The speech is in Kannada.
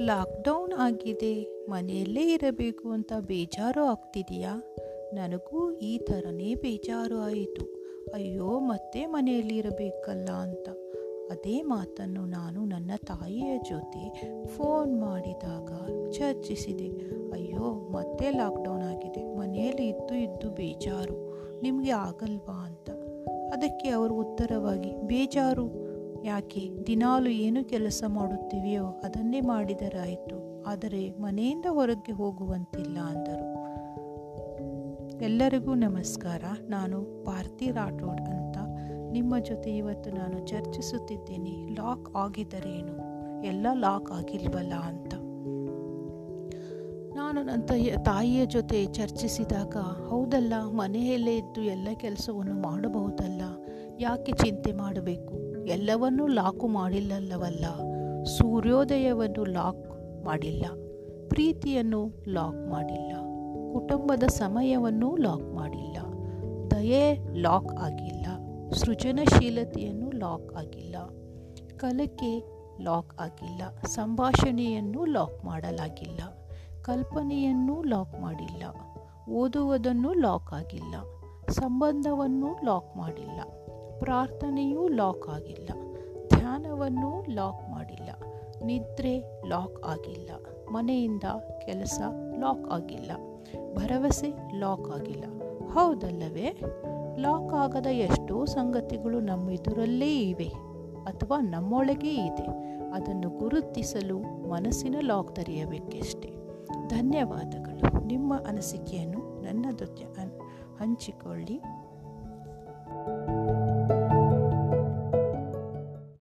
ಲಾಕ್ಡೌನ್ ಆಗಿದೆ. ಮನೆಯಲ್ಲೇ ಇರಬೇಕು ಅಂತ ಬೇಜಾರು ಆಗ್ತಿದೆಯಾ? ನನಗೂ ಈ ಥರನೇ ಬೇಜಾರು ಆಯಿತು. ಅಯ್ಯೋ, ಮತ್ತೆ ಮನೆಯಲ್ಲಿ ಇರಬೇಕಲ್ಲ ಅಂತ. ಅದೇ ಮಾತನ್ನು ನಾನು ನನ್ನ ತಾಯಿಯ ಜೊತೆ ಫೋನ್ ಮಾಡಿದಾಗ ಚರ್ಚಿಸಿದೆ. ಅಯ್ಯೋ, ಮತ್ತೆ ಲಾಕ್ಡೌನ್ ಆಗಿದೆ. ಮನೆಯಲ್ಲಿ ಇದ್ದು ಇದ್ದು ಬೇಜಾರು. ನಿಮಗೆ ಆಗಲ್ವಾ ಅಂತ. ಅದಕ್ಕೆ ಅವರು ಉತ್ತರವಾಗಿ, ಬೇಜಾರು. ಯಾಕೆ ದಿನಾಲು ಏನು ಕೆಲಸ ಮಾಡುತ್ತೀವಿಯೋ ಅದನ್ನೇ ಮಾಡಿದರಾಯಿತು. ಆದರೆ ಮನೆಯಿಂದ ಹೊರಗೆ ಹೋಗುವಂತಿಲ್ಲ ಅಂದರು. ಎಲ್ಲರಿಗೂ ನಮಸ್ಕಾರ. ನಾನು ಭಾರತಿ ರಾಠೋಡ್ ಅಂತ. ನಿಮ್ಮ ಜೊತೆ ಇವತ್ತು ನಾನು ಚರ್ಚಿಸುತ್ತಿದ್ದೇನೆ. ಲಾಕ್ ಆಗಿದರೇನು ಎಲ್ಲ ಲಾಕ್ ಆಗಿಲ್ವಲ್ಲ ಅಂತ. ನಾನು ನನ್ನ ತಾಯಿಯ ತಾಯಿಯ ಜೊತೆ ಚರ್ಚಿಸಿದಾಗ, ಹೌದಲ್ಲ, ಮನೆಯಲ್ಲೇ ಇದ್ದು ಎಲ್ಲ ಕೆಲಸವನ್ನು ಮಾಡಬಹುದಲ್ಲ? ಯಾಕೆ ಚಿಂತೆ ಮಾಡಬೇಕು? ಎಲ್ಲವನ್ನೂ ಲಾಕು ಮಾಡಿಲ್ಲವಲ್ಲ ಸೂರ್ಯೋದಯವನ್ನು ಲಾಕ್ ಮಾಡಿಲ್ಲ, ಪ್ರೀತಿಯನ್ನು ಲಾಕ್ ಮಾಡಿಲ್ಲ, ಕುಟುಂಬದ ಸಮಯವನ್ನು ಲಾಕ್ ಮಾಡಿಲ್ಲ, ದಯೆ ಲಾಕ್ ಆಗಿಲ್ಲ, ಸೃಜನಶೀಲತೆಯನ್ನು ಲಾಕ್ ಆಗಿಲ್ಲ, ಕಲಿಕೆ ಲಾಕ್ ಆಗಿಲ್ಲ, ಸಂಭಾಷಣೆಯನ್ನು ಲಾಕ್ ಮಾಡಲಾಗಿಲ್ಲ, ಕಲ್ಪನೆಯನ್ನು ಲಾಕ್ ಮಾಡಿಲ್ಲ, ಓದುವುದನ್ನು ಲಾಕ್ ಆಗಿಲ್ಲ, ಸಂಬಂಧವನ್ನು ಲಾಕ್ ಮಾಡಿಲ್ಲ. ಪ್ರಾರ್ಥನೆಯೂ ಲಾಕ್ ಆಗಿಲ್ಲ. ಧ್ಯಾನವನ್ನು ಲಾಕ್ ಮಾಡಿಲ್ಲ. ನಿದ್ರೆ ಲಾಕ್ ಆಗಿಲ್ಲ. ಮನೆಯಿಂದ ಕೆಲಸ ಲಾಕ್ ಆಗಿಲ್ಲ. ಭರವಸೆ ಲಾಕ್ ಆಗಿಲ್ಲ. ಹೌದಲ್ಲವೇ? ಲಾಕ್ ಆಗದ ಎಷ್ಟೋ ಸಂಗತಿಗಳು ನಮ್ಮ ಎದುರಲ್ಲೇ ಇವೆ ಅಥವಾ ನಮ್ಮೊಳಗೇ ಇದೆ. ಅದನ್ನು ಗುರುತಿಸಲು ಮನಸ್ಸಿನ ಲಾಕ್ ತೆರೆಯಬೇಕಷ್ಟೆ. ಧನ್ಯವಾದಗಳು. ನಿಮ್ಮ ಅನಿಸಿಕೆಯನ್ನು ನನ್ನ ಜೊತೆ ಹಂಚಿಕೊಳ್ಳಿ.